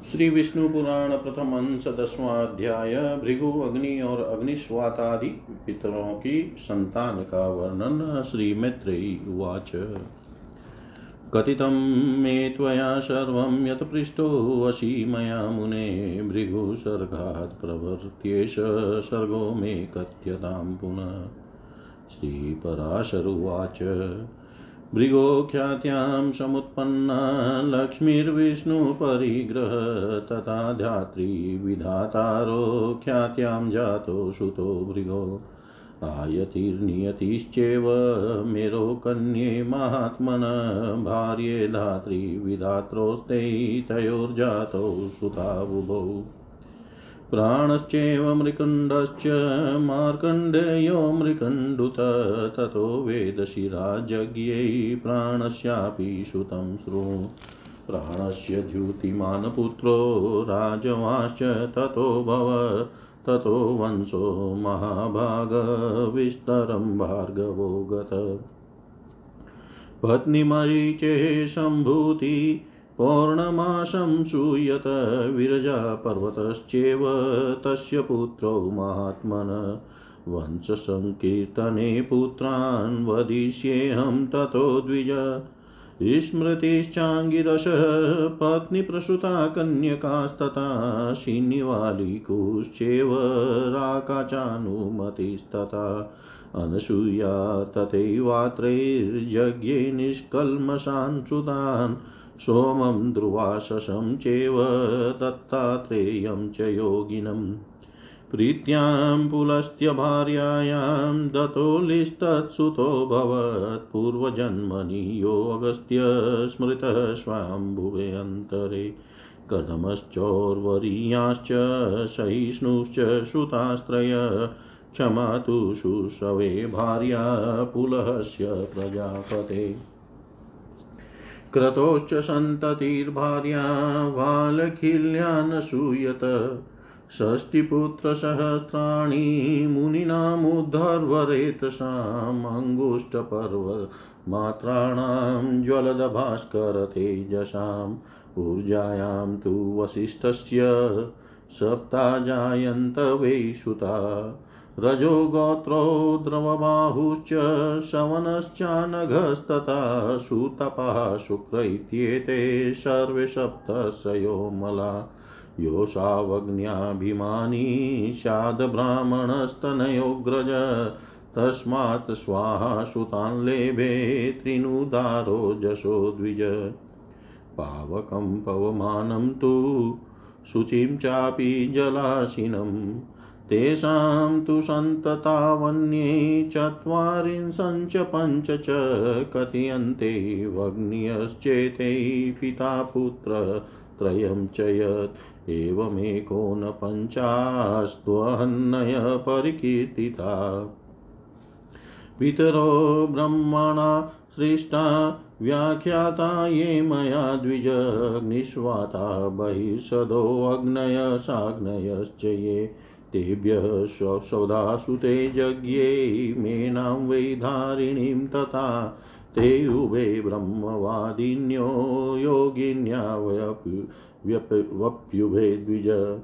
श्री विष्णु पुराण प्रथम अंश दसवां अध्याय, भृगु अग्नि और अग्निस्वातादि पितरों की संतान का वर्णन श्री मैत्रेयी उवाच। कथितं मे त्वया सर्वं यत् पृष्टोऽसि मया मुने भृगुसर्गात् प्रवर्त्येष सर्गो मे कथ्यतां पुनः। श्रीपराशरुवाच भृगोख्यात्यां समुत्पन्ना लक्ष्मीर्विष्णुपरिग्रह तथा धात्री विधातारो ख्यात्यां जातो सुतो भृगो आयतिर्नियतिश्चैव मेरो कन्ये महात्मन, भार्ये धात्री विधात्रोस्ते तयोर्जातौ सुता बुभौ। प्राणश्चैव मृकण्डश्च मार्कण्डेयो मृकण्डुत ततो वेदशिराजज्ञै प्राणस्यापि सुतं श्रु प्राणस्य द्युतिमान् पुत्रो राजवाश्च ततो भव, ततो वंशो महाभागविस्तरं भार्गवो गत। पत्नीमरीचे सम्भूति पौर्णमासं सूयत विरजापर्वतश्चेव तस्य पुत्रौ महात्मन। वंशसङ्कीर्तने पुत्रान् वदिष्येऽहं ततो द्विज। स्मृतिश्चाङ्गिरसः पत्नीप्रसूता कन्यकास्तथा श्रीनिवालिकुश्चेव राकाचानुमतिस्तथा। अनसूया तथैवात्रैर्यज्ञे निष्कल्मषान् सुतान् सोमं ध्रुवाशसं चैव दत्तात्रेयं च योगिनम् प्रीत्यां पुलस्त्यभार्यायां दतोलिस्तत्सुतोऽभवत् पूर्वजन्मनि योऽगस्त्य स्मृतः स्वाम्भुवेऽन्तरे कथमश्चोर्वरीयाश्च सहिष्णुश्च श्रुतास्त्रय क्षमा तु शुश्रवे भार्या पुलहस्य प्रजापते। क्रतोश्च सन्ततिर्भार्या वालखिल्या न सूयत षष्टिपुत्रसहस्राणि मुनीनामुद्धर्वरेतसाम् अङ्गुष्ठपर्वमात्राणां ज्वलदभास्कर तेजसाम् ऊर्जायां तु वसिष्ठस्य सप्ता जायन्त वै सुता रजो गोत्रो द्रवबाहुश्च शवनश्चानघस्तथा सुतपः शुक्र इत्येते सर्वे सप्तशयोमला योषावग्न्याभिमानी स्याद्ब्राह्मणस्तनयोग्रज तस्मात् स्वाहा सुतान् लेभे त्रिनुदारो जशो द्विज। पावकं पवमानं तु शुचिं चापि जलाशिनम् तेषां तु सन्ततावन्ये चत्वारिंशञ्च पञ्च च कथयन्ते वग्न्यश्चेते पिता पुत्र त्रयं च यत् एवमेकोनपञ्चास्त्वहन्नय परिकीर्तिता। पितरो ब्रह्मणा सृष्टा व्याख्याता ये मया द्विजग्निष्वाता बहिषदोऽग्नयसाग्नयश्च ये तेभ्यः सौदासुते यज्ञे मेनां वै धारिणीं तथा ते उभे ब्रह्मवादिन्यो योगिन्या वप्युभे द्विज।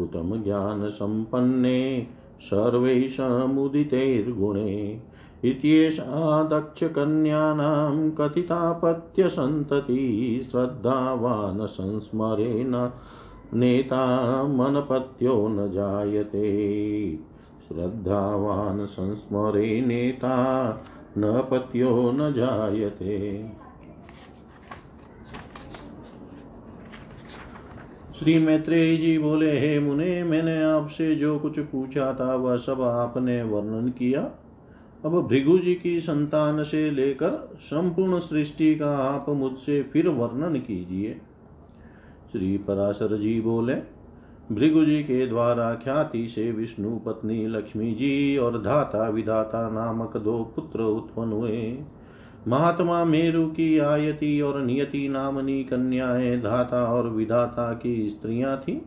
उत्तमज्ञानसम्पन्ने सर्वैषमुदितैर्गुणे इत्येषा दक्षकन्यानां कथितापत्यसन्तति श्रद्धावान् संस्मरेण नेता मनपत्यो न जायते। श्रद्धावान् संस्मरे नेता न पत्यो न जायते। श्री मैत्रेय जी बोले, हे मुने, मैंने आपसे जो कुछ पूछा था, वह सब आपने वर्णन किया। अब भृगु जी की संतान से लेकर संपूर्ण सृष्टि का आप मुझसे फिर वर्णन कीजिए। श्री पराशर जी बोले, भृगु जी के द्वारा ख्याति से विष्णु पत्नी लक्ष्मी जी और धाता विधाता नामक दो पुत्र उत्पन्न हुए। महात्मा मेरु की आयति और नियति नामनी कन्याएँ धाता और विधाता की स्त्रियाँ थी।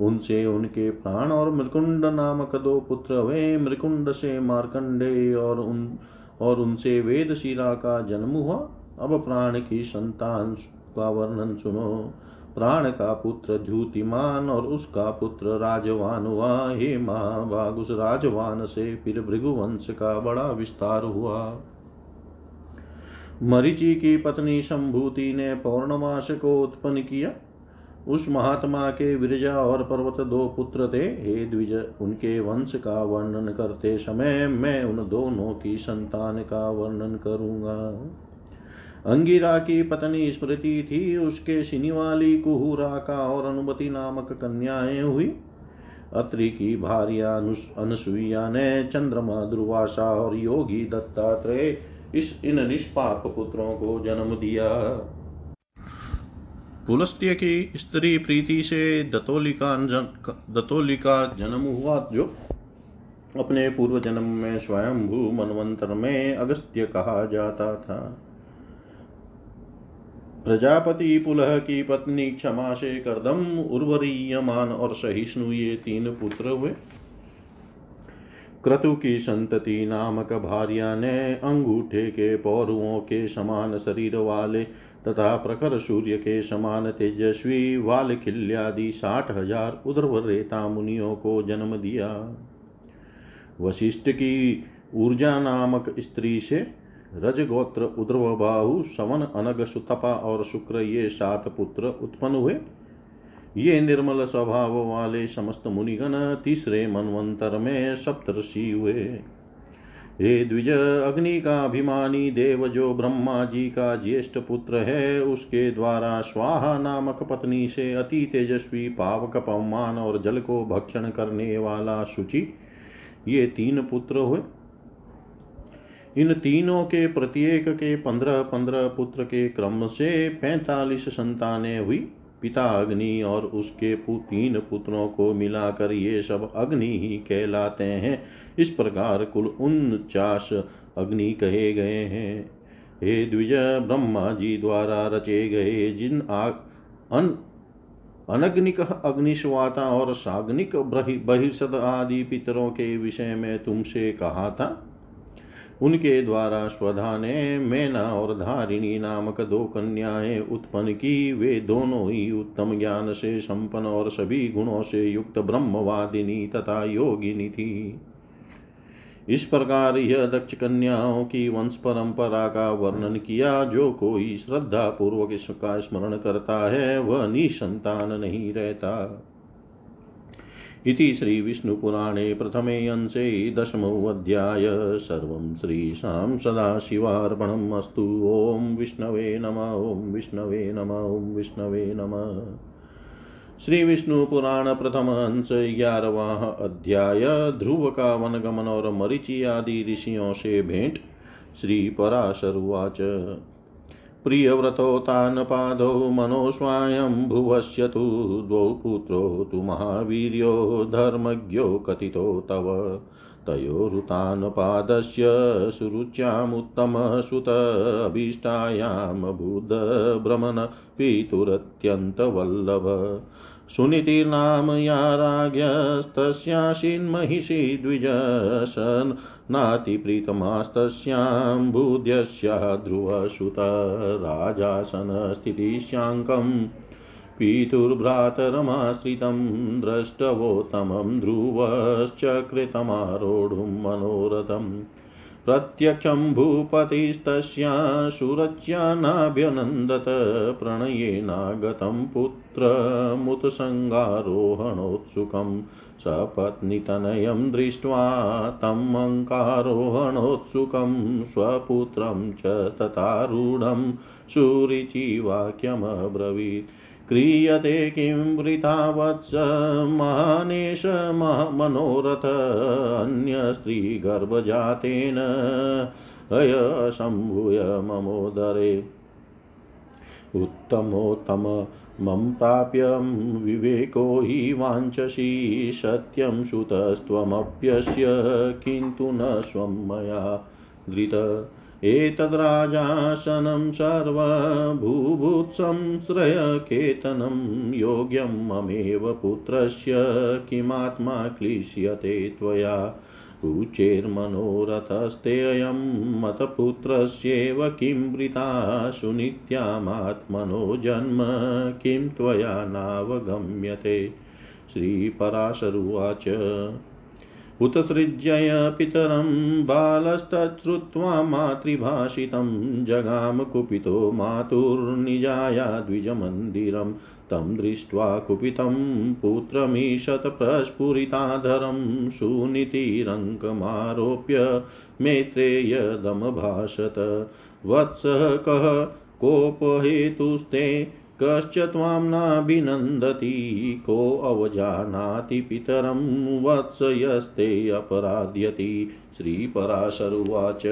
उनसे उनके प्राण और मृकुंड नामक दो पुत्र हुए। मृकुंड से मार्कंडे और उन, और उनसे वेदशिला का जन्म हुआ। अब प्राण की संतान का वर्णन सुनो। प्राण का पुत्र द्युतिमान और उसका पुत्र राजवान हुआ। हे महाभाग उस राजवान से फिर भृगुवंश का बड़ा विस्तार हुआ। मरीचि की पत्नी संभूति ने पौर्णमास को उत्पन्न किया। उस महात्मा के विरजा और पर्वत दो पुत्र थे। हे द्विज, उनके वंश का वर्णन करते समय मैं उन दोनों की संतान का वर्णन करूँगा। अंगिरा की पत्नी स्मृति थी, उसके सिनिवाली कुहुरा का और अनुमति नामक कन्याएँ हुई। अत्रि की भार्या अनुसुईया ने चंद्रमा, दुर्वासा और योगी दत्तात्रेय इस इन निष्पाप पुत्रों को जन्म दिया। पुलस्त्य की स्त्री प्रीति से दतोलिका दतोलिका जन्म हुआ जो अपने पूर्व जन्म में स्वयंभू मनवंतर में अगस्त्य कहा जाता था। प्रजापति पुलह की पत्नी क्षमा से करदम उर्वरीयमान और सहिष्णु ये तीन पुत्र हुए। क्रतु की संतति नामक भार्या ने अंगूठे के पौरुओं के समान शरीर वाले तथा प्रखर सूर्य के समान तेजस्वी वाल खिल्यादि साठ हज़ार उद्रवरेता मुनियों को जन्म दिया। वशिष्ठ की ऊर्जा नामक स्त्री से रजगोत्र उद्रव बाहु सवन अनग सुतपा और शुक्र ये सात पुत्र उत्पन्न हुए। ये निर्मल स्वभाव वाले समस्त मुनिगण तीसरे मनवंतर में सप्तषि हुए। हे द्विज अग्नि का अभिमानी देव, जो ब्रह्मा जी का ज्येष्ठ पुत्र है, उसके द्वारा स्वाहा नामक पत्नी से अति तेजस्वी, पावक, पवमान और जल को भक्षण करने वाला शुचि, ये तीन पुत्र हुए। इन तीनों के प्रत्येक के पंद्रह पंद्रह पुत्र के क्रम से पैतालीस संतानें हुई। पिता अग्नि और उसके तीन पुत्रों को मिलाकर ये सब अग्नि ही कहलाते हैं। इस प्रकार कुल उनचास अग्नि कहे गए हैं। हे द्विज ब्रह्मा जी द्वारा रचे गए जिन अन, अनग्निक अग्निश्वाता और साग्निक बहिर्षद आदि पितरों के विषय में तुमसे कहा था उनके द्वारा स्वधा ने मैना और धारिणी नामक दो कन्याएँ उत्पन्न की, वे दोनों ही उत्तम ज्ञान से संपन्न और सभी गुणों से युक्त ब्रह्मवादिनी तथा योगिनी थी। इस प्रकार यह दक्ष कन्याओं की वंश परंपरा का वर्णन किया, जो कोई श्रद्धा पूर्वक इसका स्मरण करता है, वह निसंतान नहीं रहता। इति श्रीविष्णुपुराणे प्रथमे अंशे दशमोऽध्याय सर्वं श्रीशां सदाशिवार्पणम् अस्तु। ॐ विष्णवे नम, ॐ विष्णवे नम, ॐ विष्णवे नम। श्री विष्णु पुराण प्रथम अंश ग्यारहवा अध्याय। ध्रुव का वनगमन और मरीचि आदि ऋषियों से भेंट। श्री पराशरुवाच प्रियव्रतोतानपादौ मनोस्वायम्भुवस्य तु द्वौ पुत्रो तु महावीर्यो धर्मज्ञो कथितो तव। तयोरुतानपादस्य सुरुच्यामुत्तमसुत अभीष्टायां बुद्धभ्रमण पितुरत्यन्तवल्लभ। सुनीतिर्नाम या राज्ञस्तस्याशीन्महिषी द्विजसन् नातिप्रीतमास्तस्यां बुध्यस्याः ध्रुवसुत राजासनस्थितिशाङ्कम् पितुर्भ्रातरमाश्रितं द्रष्टवोत्तमं ध्रुवश्चकृतमारोढुं मनोरथम् प्रत्यक्षं भूपतिस्तस्या सुरच्यानाभ्यनन्दत प्रणयेनागतं पुत्रमुत्सङ्गारोहणोत्सुकम् सपत्नीतनयं दृष्ट्वा तम् अङ्कारोहणोत्सुकं स्वपुत्रं च तथारूढं सुरुचिवाक्यमब्रवीत्। क्रियते किं वृथावत्स महानेश मनोरथ अन्यस्त्रीगर्भजातेन। अयसम्भूय ममोदरे। उत्तमोत्तम मम प्राप्यं विवेको हि वाञ्छसि सत्यं सुतस्त्वमप्यस्य, किन्तु न स्वं मया धृत। एतद्राजासनं सर्वभूभूत्संश्रयकेतनं योग्यं ममेव पुत्रस्य, किमात्मा क्लिश्यते त्वया। उचेर्मनोरथस्तेऽयं मतपुत्रस्येव किं वृता सुनित्यामात्मनो जन्म किं त्वया नावगम्यते? श्रीपराशरुवाच। उत्सृज्य पितरं बालस्तच्छ्रुत्वा मातृभाषितं जगाम कुपितो मातुर्निजाया द्विजमन्दिरं तं दृष्ट्वा कुपितं पुत्रमीशत प्रस्फुरिताधरं सुनीतिरङ्कमारोप्य मेत्रेयदमभाषत वत्सः कः, कोपहेतुस्ते कश्च त्वां नाभिनन्दति कोऽवजानाति पितरं वत्स यस्ते अपराध्यति श्रीपराशरुवाच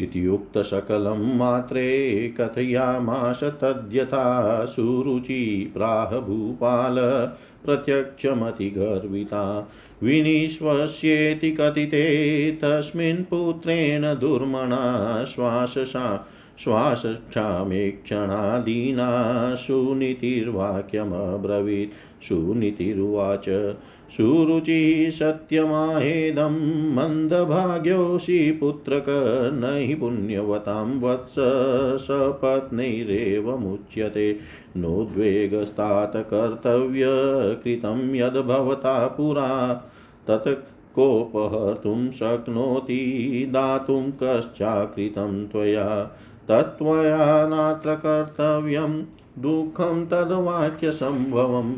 इत्युक्तसकलं मात्रे कथयामाश तद्यथा सुरुचि प्राह भूपाल प्रत्यक्षमतिगर्विता। विनिश्वस्येति कथिते तस्मिन् पुत्रेण दुर्मणा श्वाससा श्वासक्षामेक्षणादीना सुनीतिर्वाक्यमब्रवीत्। सुनीतिरुवाच। सुरुचिः सत्यमाहेदं मन्दभाग्योऽसि पुत्रक न हि पुण्यवतां वत्स सपत्नैरेवमुच्यते नोद्वेगस्तात् कर्तव्यकृतं यद्भवता पुरा तत् कोपहर्तुं शक्नोति दातुं कश्चाकृतं त्वया तत्त्वया नात्र कर्तव्यं दुःखं तद्वाक्यसम्भवम्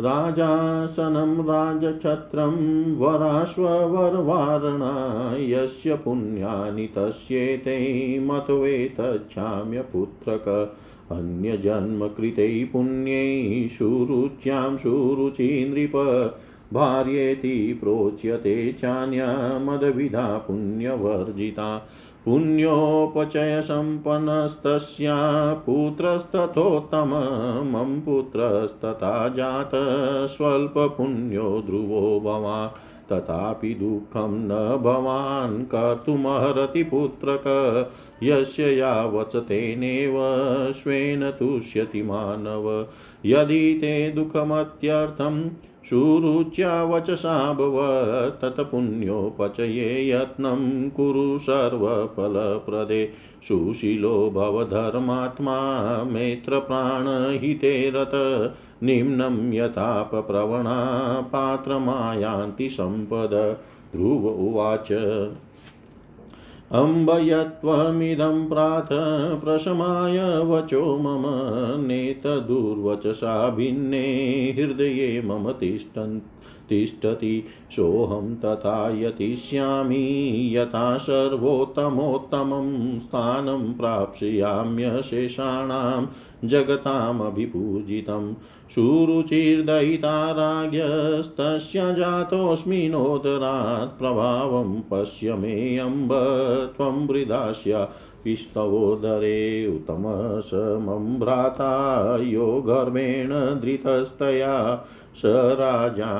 राजासनं राजछत्रं वराश्ववरवारणा यस्य पुण्यानि तस्येते मतवेतच्छाम्यपुत्रक अन्यजन्मकृतै पुण्यै सुरुच्यां सुरुचि नृप भार्येति प्रोच्यते चान्या मदविधा पुण्यवर्जिता पुण्योपचयसम्पन्नस्तस्या पुत्रस्तथोत्तम पुत्रस्तथा जात स्वल्पपुण्यो ध्रुवो भवान्। तथापि दुःखं न भवान्, कर्तुमर्हति पुत्रक। यस्य यावत्सतेनेव स्वेन तुष्यति मानव। यदि ते दुःखमत्यर्थं सुरुच्या वचसा भव तत्पुण्योपचये यत्नं कुरु सर्वफलप्रदे। सुशीलो भवधर्मात्मा मेत्रप्राणहिते रत। निम्नं यथापप्रवणा पात्रमायान्ति सम्पद ध्रुव उवाच। अम्ब प्रातः प्रशमाय वचो मम नेतदुर्वचसा भिन्ने हृदये मम तिष्ठन्। तिष्ठति सोऽहं तथा यतिष्यामि यथा सर्वोत्तमोत्तमं स्थानं प्राप्स्याम्यशेषाणां जगतामभिपूजितं सुरुचिर्दयिता राज्ञस्तस्य जातोऽस्मिन्नोदरात् प्रभावं पश्य मे अम्ब त्वं वृदास्या पिष्टवोदरे उत्तमसमं भ्राता यो गर्भेण धृतस्तया स राजा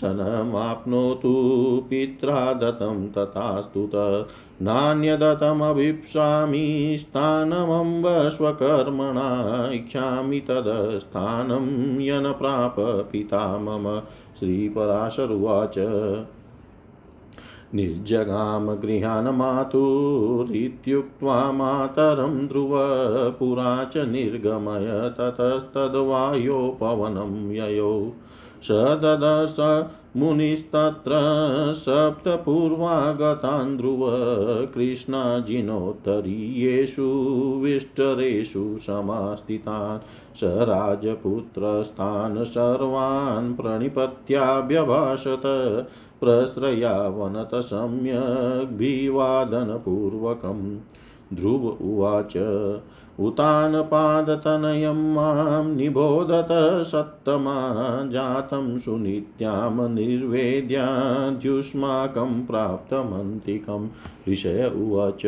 शनमाप्नोतु पित्रा दत्तं तथास्तुत। नान्यदतमभीप्सामि स्थानमम्ब स्वकर्मणा इच्छामि तदस्थानं यन प्राप पिता मम। श्रीपराशरुवाच निर्जगाम गृहान् मातुरित्युक्त्वा मातरं ध्रुव, पुरा च निर्गमय ततस्तद्वायो पवनं ययो। स ददश मुनिस्तत्र सप्तपूर्वागतान् ध्रुव कृष्णाजिनोत्तरीयेषु विष्टरेषु समास्थितान् स राजपुत्रस्तान् सर्वान् प्रणिपत्याभ्यभाषत प्रश्रयावनत सम्यग्भिवादनपूर्वकम्। ध्रुव उवाच उतानपादतनयं माँ निबोधत सत्तमा जातं सुनित्यां निर्वेद्याद्युष्माकं प्राप्तमन्तिकं ऋषय उवाच।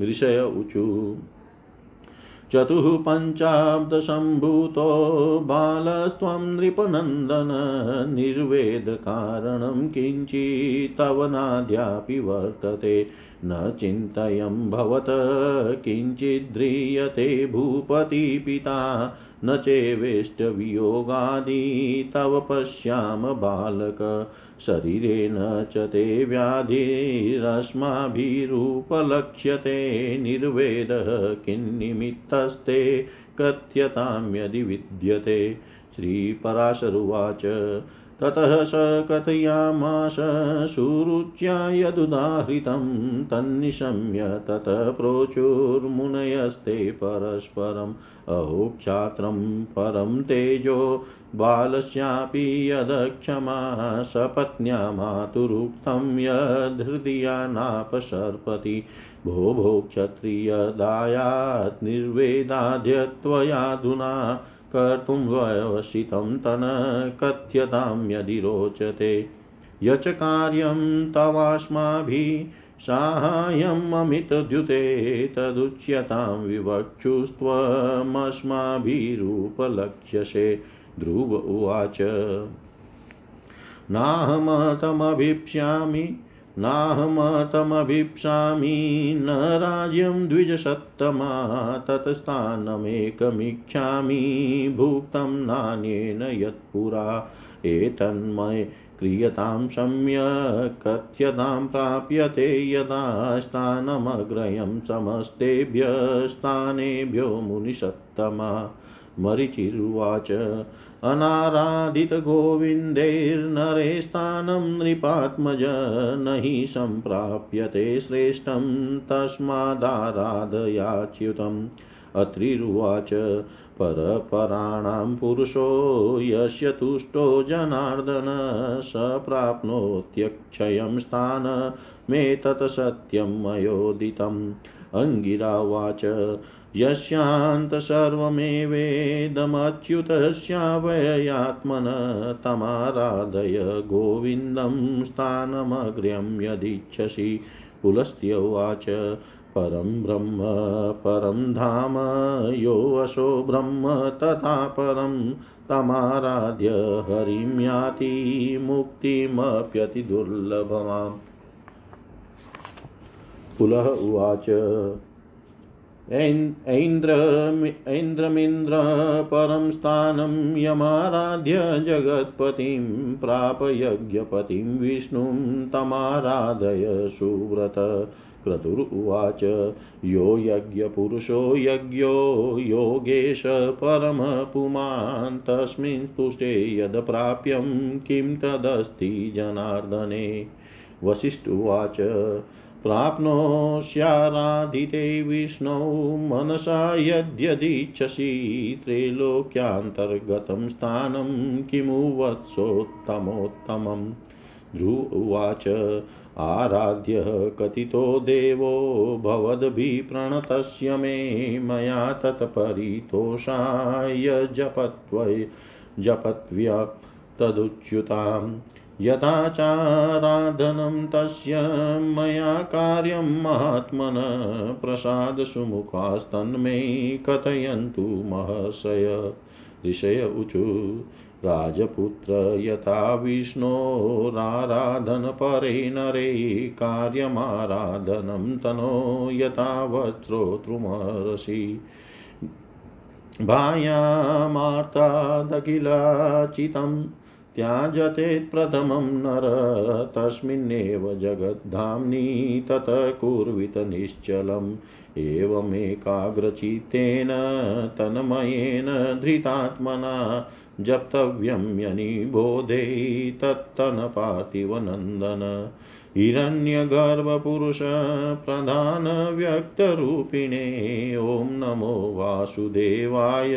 ऋषय ऊचु चतुः पञ्चाब्दशम्भूतो बालस्त्वं नृपनन्दन निर्वेदकारणं किञ्चित्तव नाद्यापि वर्तते। न चिन्तयं भवत किञ्चिद्ध्रियते भूपतिपिता न चेवेष्टवियोगादि तव पश्याम बालक। शरीरेण च ते व्याधिरस्माभिरुपलक्ष्यते निर्वेदः किन्निमित्तस्ते कथ्यतां यदि विद्यते। श्रीपराशरुवाच ततः स कथयामास सुरुच्या यदुदाहृतं तन्निशम्य ततः प्रोचुर्मुनयस्ते परस्परम् अहो क्षात्रं परं तेजो बालस्यापि यदक्षमा सपत्न्या मातुरुक्तं यद्धृदया भो भो क्षत्रियदायात् निर्वेदाद्यत्वयाधुना कर्तुं व्यवसितं तन कथ्यतां यदि रोचते। यच कार्यं तवास्माभिः साहाय्यममितद्युते, तदुच्यतां विवक्षुस्त्वमस्माभिरूपलक्ष्यसे, ध्रुव उवाच। नाहमतमभीप्स्यामि नाहमतमभीप्सामि न राज्यं द्विजसत्तमा तत्स्थानमेकमीक्षामि भुक्तं नान्येन यत्पुरा एतन्मय क्रियतां सम्यक् कथ्यतां प्राप्यते यदा स्थानमग्रयं समस्तेभ्यः मुनिसत्तमा मरिचिरुवाच अनाराधितगोविन्दैर्नरे स्थानं नृपात्मज न हि सम्प्राप्यते श्रेष्ठं तस्मादाराधयाच्युतम्। अत्रिरुवाच, परपराणां पुरुषो यस्य तुष्टो जनार्दन, स प्राप्नोत्यक्षयं स्थानमेतत् सत्यं मयोदितम्। अङ्गिरावाच यस्यान्तसर्वमेवेदमच्युतस्यावयात्मन तमाराधय गोविन्दं स्थानमग्र्यं यदिच्छसि पुलस्त्योवाच परं ब्रह्म, परं धाम योऽसो ब्रह्म, तथा परं तमाराध्य हरिं याति मुक्तिमप्यतिदुर्लभमाम् पुलः उवाच ऐन्द्रमिन्द्र परं स्थानं यमाराध्य जगत्पतिं प्राप यज्ञपतिं विष्णुं तमाराधय सुव्रत। क्रतुरुवाच यो यज्ञपुरुषो यज्ञो योगेश परमपुमान्, तस्मिन् तुष्टे यद्प्राप्यं किं तदस्ति जनार्दने। वसिष्ठुवाच प्राप्नोष्याराधिते विष्णौ मनसा यद्यदिच्छसि त्रैलोक्यान्तर्गतं स्थानं किमु वत्सोत्तमोत्तमम् ध्रुव उवाच, आराध्यः कथितो देवो भवद्भिप्रणतस्य मे मया तत्परितोषाय जपत्वय जपत्व्य तदुच्युताम्। यथा चाराधनं तस्य मया कार्यं महात्मन प्रसादसुमुखास्तन्मे कथयन्तु महर्षय। ऋषय ऊचु राजपुत्र यथा विष्णोराराधनपरे नरे कार्यमाराधनं तनो यथा वज्रोतृमर्षि भायामार्तादखिलाचितम् त्याजते प्रथमं नर, तस्मिन्नेव जगद्धाम्नि ततः कुर्वित निश्चलम्। एवमेकाग्रचित्तेन, तन्मयेन धृतात्मना, जप्तव्यं यनिबोधे तत्तनपातिवनन्दन। हिरण्यगर्भपुरुषप्रधानव्यक्तरूपिणे ॐ नमो वासुदेवाय,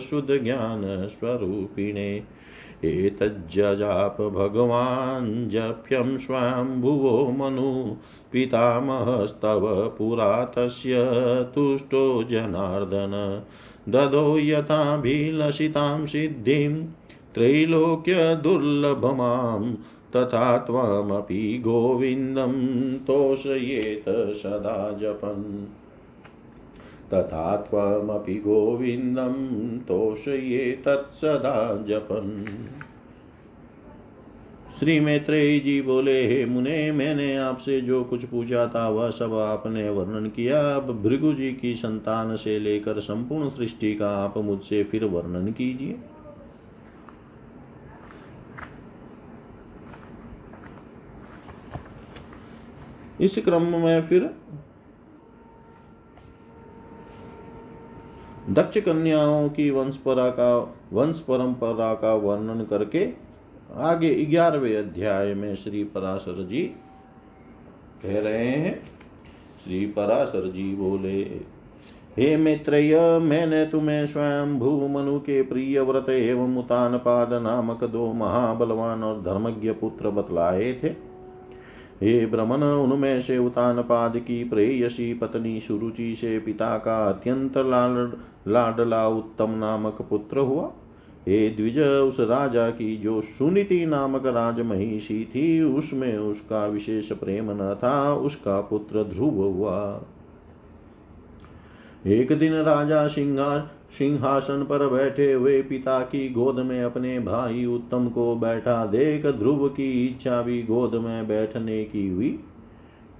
शुद्धज्ञानस्वरूपिणे। एतज्जजाप भगवान् जप्यं स्वाम्भुवो मनु। पितामहस्तव पुरा तस्य तुष्टो जनार्दन। ददो यथाभिलषितां सिद्धिं त्रैलोक्यदुर्लभमां तथा त्वमपि गोविन्दं तोषयेत सदा जपन्। तथा त्वमपि गोविन्दं तत्सदा जपन् श्री मैत्रेयी जी बोले, हे मुने, मैंने आपसे जो कुछ पूछा था, वह सब आपने वर्णन किया। अब भृगु जी की संतान से लेकर संपूर्ण सृष्टि का आप मुझसे फिर वर्णन कीजिए। इस क्रम में फिर दक्ष कन्याओं की वंशपरा का वंश परंपरा का वर्णन करके आगे ग्यारहवें अध्याय में श्री पराशर जी कह रहे हैं। श्री पराशर जी बोले, हे मित्रय, मैंने तुम्हें स्वयं भू मनु के प्रिय व्रत एवं उतान पाद नामक दो महाबलवान और धर्मज्ञ पुत्र बतलाए थे। हे ब्रह्मन उनमें से उतान पाद की प्रेयसी पत्नी सुरुचि से पिता का अत्यंत लाड लाडला उत्तम नामक पुत्र हुआ। हे द्विज, उस राजा की जो सुनीति नामक राजमहिषी थी, उसमें उसका विशेष प्रेम न था, उसका पुत्र ध्रुव हुआ। एक दिन राजा सिंहा सिंहासन पर बैठे हुए पिता की गोद में अपने भाई उत्तम को बैठा देख ध्रुव की इच्छा भी गोद में बैठने की हुई।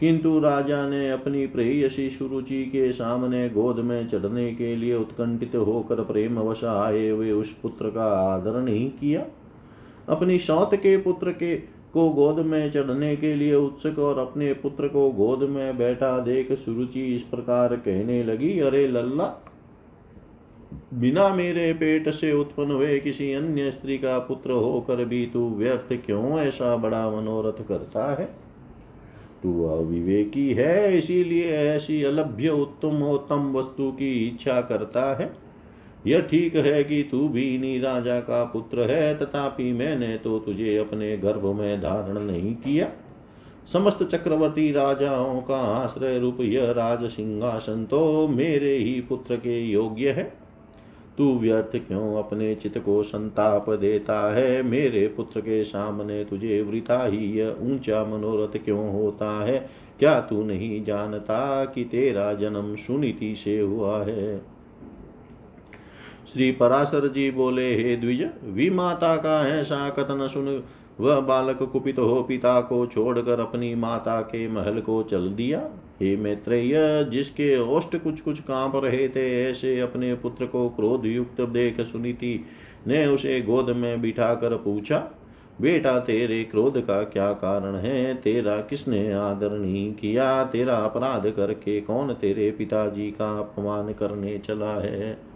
किंतु राजा ने अपनी प्रेयसी सुरुचि के सामने गोद में चढ़ने के लिए उत्कंठित होकर प्रेम वश आए हुए उस पुत्र का आदर नहीं किया। अपनी सौत के पुत्र के, को गोद में चढ़ने के लिए उत्सुक और अपने पुत्र को गोद में बैठा देख सुरुचि इस प्रकार कहने लगी, अरे लल्ला बिना मेरे पेट से उत्पन्न हुए किसी अन्य स्त्री का पुत्र होकर भी तू व्यर्थ क्यों ऐसा बड़ा मनोरथ करता है? तू अविवेकी है, इसीलिए ऐसी अलभ्य उत्तम उत्तम वस्तु की इच्छा करता है। यह ठीक है कि तू भी इन्हीं राजा का पुत्र है, तथापि मैंने तो तुझे अपने गर्भ में धारण नहीं किया। समस्त चक्रवर्ती राजाओं का आश्रय रूप यह राज सिंहासन तो मेरे ही पुत्र के योग्य है। तू व्यर्थ क्यों अपने चित्त को संताप देता है? मेरे पुत्र के सामने तुझे वृथा ही यह ऊँचा मनोरथ क्यों होता है? क्या तू नहीं जानता कि तेरा जन्म सुनीति से हुआ है? श्री पराशर जी बोले, हे द्विज विमाता का ऐसा कथन सुन, वह बालक कुपित हो पिता को छोड़कर अपनी माता के महल को चल दिया। हे मैत्रेय, जिसके ओष्ट कुछ कुछ काँप रहे थे, ऐसे अपने पुत्र को क्रोध युक्त देख सुनीति ने उसे गोद में बिठाकर पूछा, बेटा, तेरे क्रोध का क्या कारण है? तेरा किसने आदर नहीं किया? तेरा अपराध करके कौन तेरे पिताजी का अपमान करने चला है?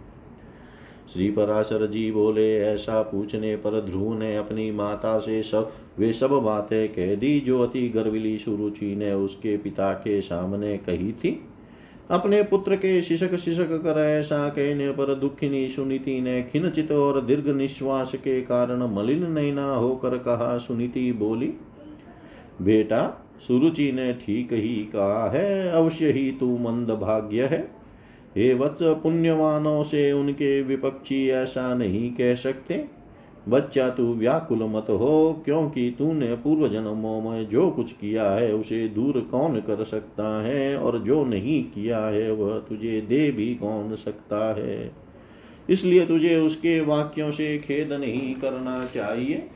श्री पराशर जी बोले, ऐसा पूछने पर ध्रुव ने अपनी माता से सब, वे सब बातें कह दी जो अति गर्विली सुरुचि ने उसके पिता के सामने कही थी। अपने पुत्र के शिशक शिशक कर ऐसा कहने पर दुखिनी सुनीति ने खिनचित और दीर्घ निश्वास के कारण मलिन नैना होकर कहा, सुनीति बोली, बेटा, सुरुचि ने ठीक ही कहा है, अवश्य ही तू मंद भाग्य है। हे वत्स पुण्यवानों से उनके विपक्षी ऐसा नहीं कह सकते। बच्चा तू व्याकुल मत हो, क्योंकि तूने पूर्व जन्मों में जो कुछ किया है, उसे दूर कौन कर सकता है, और जो नहीं किया है, वह तुझे दे भी कौन सकता है। इसलिए तुझे उसके वाक्यों से खेद नहीं करना चाहिए।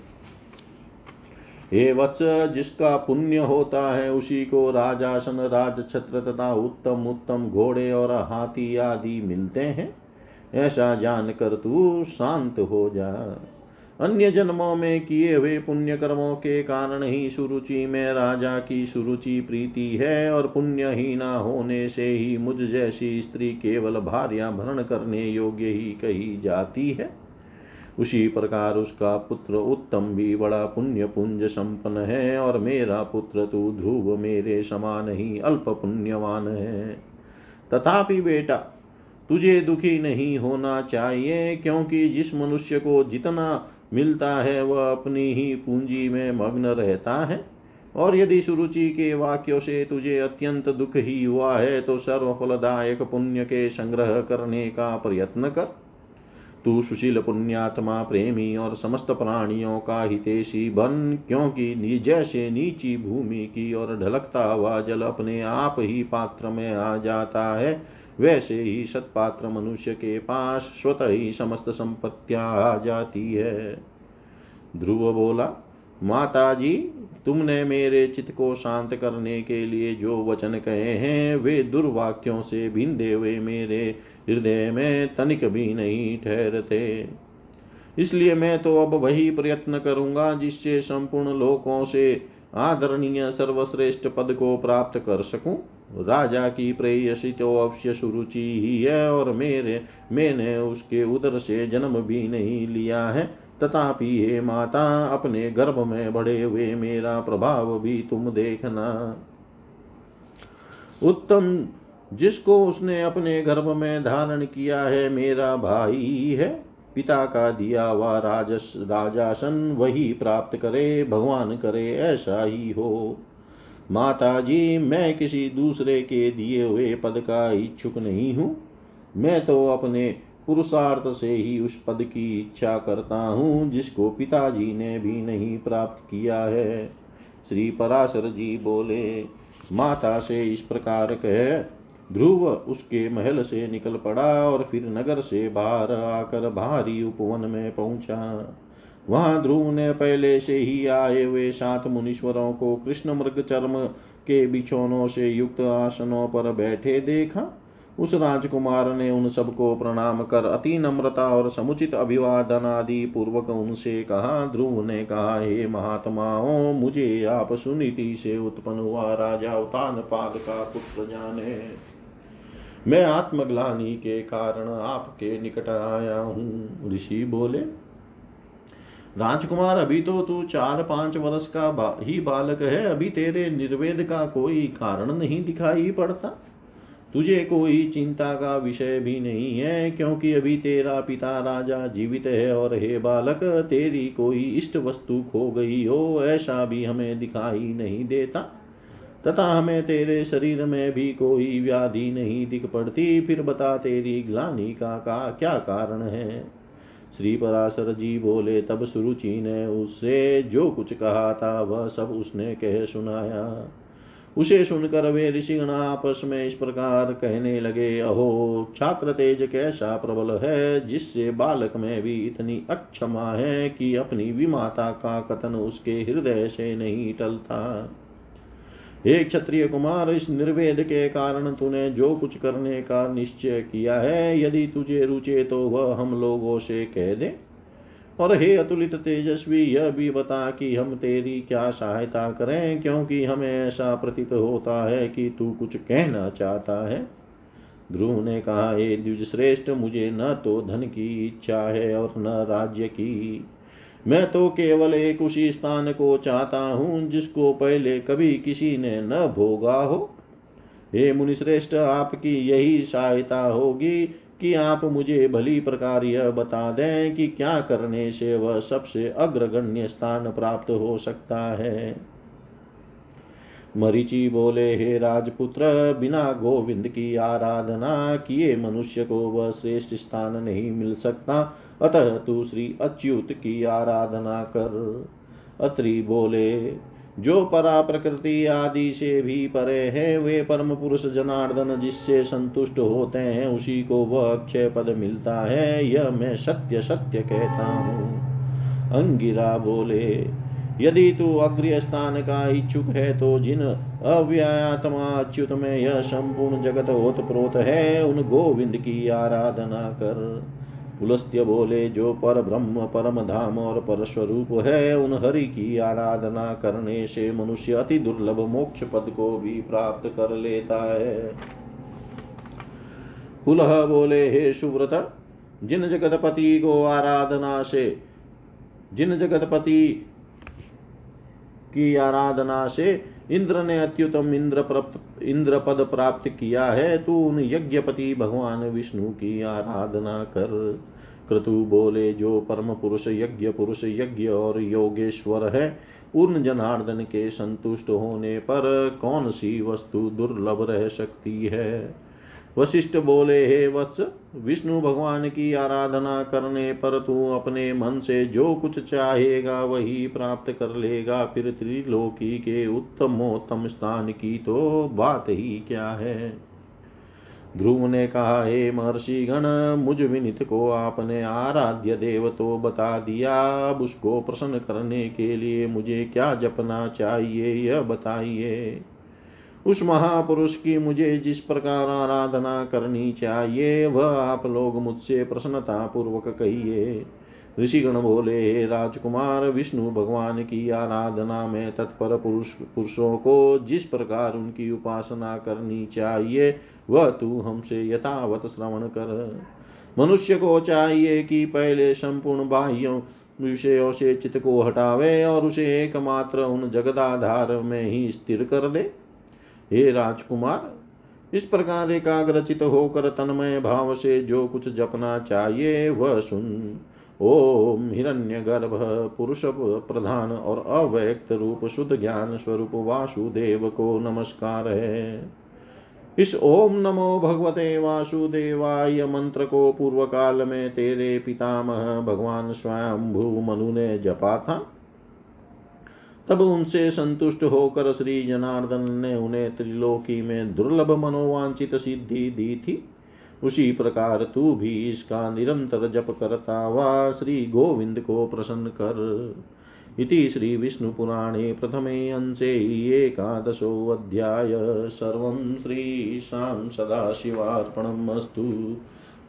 हे वत्स, जिसका पुण्य होता है, उसी को राजासन राज छत्र तथा उत्तम उत्तम घोड़े और हाथी आदि मिलते हैं। ऐसा जानकर तू शांत हो जा। अन्य जन्मों में किए हुए पुण्य कर्मों के कारण ही सुरुचि में राजा की सुरुचि प्रीति है और पुण्य ही ना होने से ही मुझ जैसी स्त्री केवल भार्या भरण करने योग्य ही कही जाती है। उसी प्रकार उसका पुत्र उत्तम भी बड़ा पुण्य पुंज संपन्न है, और मेरा पुत्र तू ध्रुव मेरे समान ही अल्प पुण्यवान है। तथापि बेटा, तुझे दुखी नहीं होना चाहिए, क्योंकि जिस मनुष्य को जितना मिलता है, वह अपनी ही पूंजी में मग्न रहता है। और यदि सुरुचि के वाक्यों से तुझे अत्यंत दुख ही हुआ है तो सर्वफलदायक पुण्य के संग्रह करने का प्रयत्न कर। तू सुशील पुण्यात्मा प्रेमी और समस्त प्राणियों का हितेशी बन, क्योंकि जैसे नीची भूमि की और ढलकता हुआ जल अपने आप ही पात्र में आ जाता है, वैसे ही सत्पात्र मनुष्य के पास स्वतः ही समस्त संपत्तियाँ आ जाती है। ध्रुव बोला माता जी तुमने मेरे चित्त को शांत करने के लिए जो वचन कहे हैं, वे दुर्वाक्यों से भिंदे हुए मेरे हृदय में तनिक भी नहीं ठहरते। इसलिए मैं तो अब वही प्रयत्न करूँगा जिससे संपूर्ण लोकों से आदरणीय सर्वश्रेष्ठ पद को प्राप्त कर सकूँ। राजा की प्रेयसी तो अवश्य सुरुचि ही है और मेरे, मैंने उसके उदर से जन्म भी नहीं लिया है। तथापि हे माता, अपने गर्भ में बढ़े हुए मेरा प्रभाव भी तुम देखना। उत्तम जिसको उसने अपने गर्भ में धारण किया है, मेरा भाई है। पिता का दिया हुआ राजस, राजासन वही प्राप्त करे, भगवान करे, ऐसा ही हो। माता जी मैं किसी दूसरे के दिए हुए पद का इच्छुक नहीं हूँ। मैं तो अपने पुरुषार्थ से ही उस पद की इच्छा करता हूँ, जिसको पिताजी ने भी नहीं प्राप्त किया है। श्री पराशर जी बोले, माता से इस प्रकार कह ध्रुव उसके महल से निकल पड़ा और फिर नगर से बाहर आकर भारी उपवन में पहुँचा। वहाँ ध्रुव ने पहले से ही आए हुए सात मुनीश्वरों को कृष्ण मृग चर्म के बिछोनों से युक्त आसनों पर बैठे देखा। उस राजकुमार ने उन सबको प्रणाम कर अति नम्रता और समुचित अभिवादन आदि पूर्वक उनसे कहा। ध्रुव ने कहा, हे महात्माओं, मुझे आप सुनीति से उत्पन्न हुआ राजा उतान पाद का पुत्र जाने। मैं आत्मग्लानी के कारण आपके निकट आया हूँ। ऋषि बोले राजकुमार अभी तो तू चार पाँच वर्ष का बा, ही बालक है। अभी तेरे निर्वेद का कोई कारण नहीं दिखाई पड़ता। तुझे कोई चिंता का विषय भी नहीं है क्योंकि अभी तेरा पिता राजा जीवित है और हे बालक तेरी कोई इष्ट वस्तु खो गई हो ऐसा भी हमें दिखाई नहीं देता। तथा हमें तेरे शरीर में भी कोई व्याधि नहीं दिख पड़ती। फिर बता तेरी ग्लानी का, का क्या कारण है? श्री पराशर जी बोले तब सुरुचि ने उससे जो कुछ कहा था वह सब उसने कह सुनाया। उसे सुनकर वे ऋषिगण आपस में इस प्रकार कहने लगे अहो छात्र तेज कैसा प्रबल है जिससे बालक में भी इतनी अक्षमा है कि अपनी विमाता का कथन उसके हृदय से नहीं टलता। हे क्षत्रिय कुमार, इस निर्वेद के कारण तूने जो कुछ करने का निश्चय किया है, यदि तुझे रुचे तो वह हम लोगों से कह दे। और हे अतुलित तेजस्वी, यह भी बता कि हम तेरी क्या सहायता करें, क्योंकि हमें ऐसा प्रतीत होता है कि तू कुछ कहना चाहता है। ध्रुव ने कहा, हे द्विज श्रेष्ठ मुझे न तो धन की इच्छा है और न राज्य की मैं तो केवल एक उसी स्थान को चाहता हूँ जिसको पहले कभी किसी ने न भोगा हो। हे मुनिश्रेष्ठ, आपकी यही सहायता होगी कि आप मुझे भली प्रकार यह बता दें कि क्या करने से वह सबसे अग्रगण्य स्थान प्राप्त हो सकता है। मरीचि बोले, हे राजपुत्र, बिना गोविंद की आराधना किए मनुष्य को वह श्रेष्ठ स्थान नहीं मिल सकता। अतः तू श्री अच्युत की आराधना कर। अत्रि बोले, जो परा प्रकृति आदि से भी परे है, वे परम पुरुष जनार्दन जिससे संतुष्ट होते हैं, उसी को वह अक्षय पद मिलता है, यह मैं सत्य सत्य कहता हूँ। अंगिरा बोले, यदि तू अग्रिय स्थान का इच्छुक है तो जिन अव्ययात्मा अच्युत में यह संपूर्ण जगत ओत प्रोत है, उन गोविंद की आराधना कर। पुलस्त्य बोले, जो पर ब्रह्म, परम धाम और परस्वरूप है, उन हरि की आराधना करने से मनुष्य अति दुर्लभ मोक्ष पद को भी प्राप्त कर लेता है। पुलह बोले, हे सुव्रत, जिन जगतपति को आराधना से, जिन जगतपति की आराधना से इंद्र ने अत्युतम इंद्र इंद्र पद प्राप्त किया है, तू उन यज्ञपति भगवान विष्णु की आराधना कर। क्रतु बोले, जो परम पुरुष, यज्ञ पुरुष, यज्ञ और योगेश्वर है उन जनार्दन के संतुष्ट होने पर कौन सी वस्तु दुर्लभ रह सकती है? वशिष्ठ बोले, हे वत्स, विष्णु भगवान की आराधना करने पर तू अपने मन से जो कुछ चाहेगा वही प्राप्त कर लेगा। फिर त्रिलोकी के उत्तमोत्तम स्थान की तो बात ही क्या है? ध्रुव ने कहा, हे महर्षि गण मुझ विनित को आपने आराध्य देव तो बता दिया। अब उसको प्रसन्न करने के लिए मुझे क्या जपना चाहिए, यह बताइए। उस महापुरुष की मुझे जिस प्रकार आराधना करनी चाहिए, वह आप लोग मुझसे प्रसन्नता पूर्वक कहिए। ऋषिगण बोले राजकुमार, विष्णु भगवान की आराधना में तत्पर पुरुष पुरुषों को जिस प्रकार उनकी उपासना करनी चाहिए, वह तू हमसे यथावत श्रवण कर। मनुष्य को चाहिए कि पहले संपूर्ण बाह्यों विषयों से चित्त को हटावे और उसे एकमात्र उन जगदाधार में ही स्थिर कर दे। हे राजकुमार, इस प्रकार एकाग्रचित होकर तन्मय भाव से जो कुछ जपना चाहिए वह सुन। ओम हिरण्यगर्भ, पुरुष प्रधान और अव्यक्त रूप शुद्ध ज्ञान स्वरूप वासुदेव को नमस्कार है। इस ओम नमो भगवते वासुदेवाय मंत्र को पूर्व काल में तेरे पितामह भगवान स्वयं भू मनु ने जपा था। तब उनसे संतुष्ट होकर श्री जनार्दन ने उन्हें त्रिलोकी में दुर्लभ मनोवांचित सिद्धि दी थी। उसी प्रकार तू भी इसका निरंतर जप करता हुआ श्री गोविंद को प्रसन्न कर। इति श्रीविष्णुपुराणे प्रथमे अंशे एकादशोऽध्याय सर्वं श्रीशां सदाशिवार्पणम् अस्तु।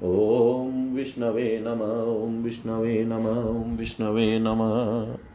ॐ विष्णवे नम, ॐ विष्णवे नम, ॐ विष्णवे नमः।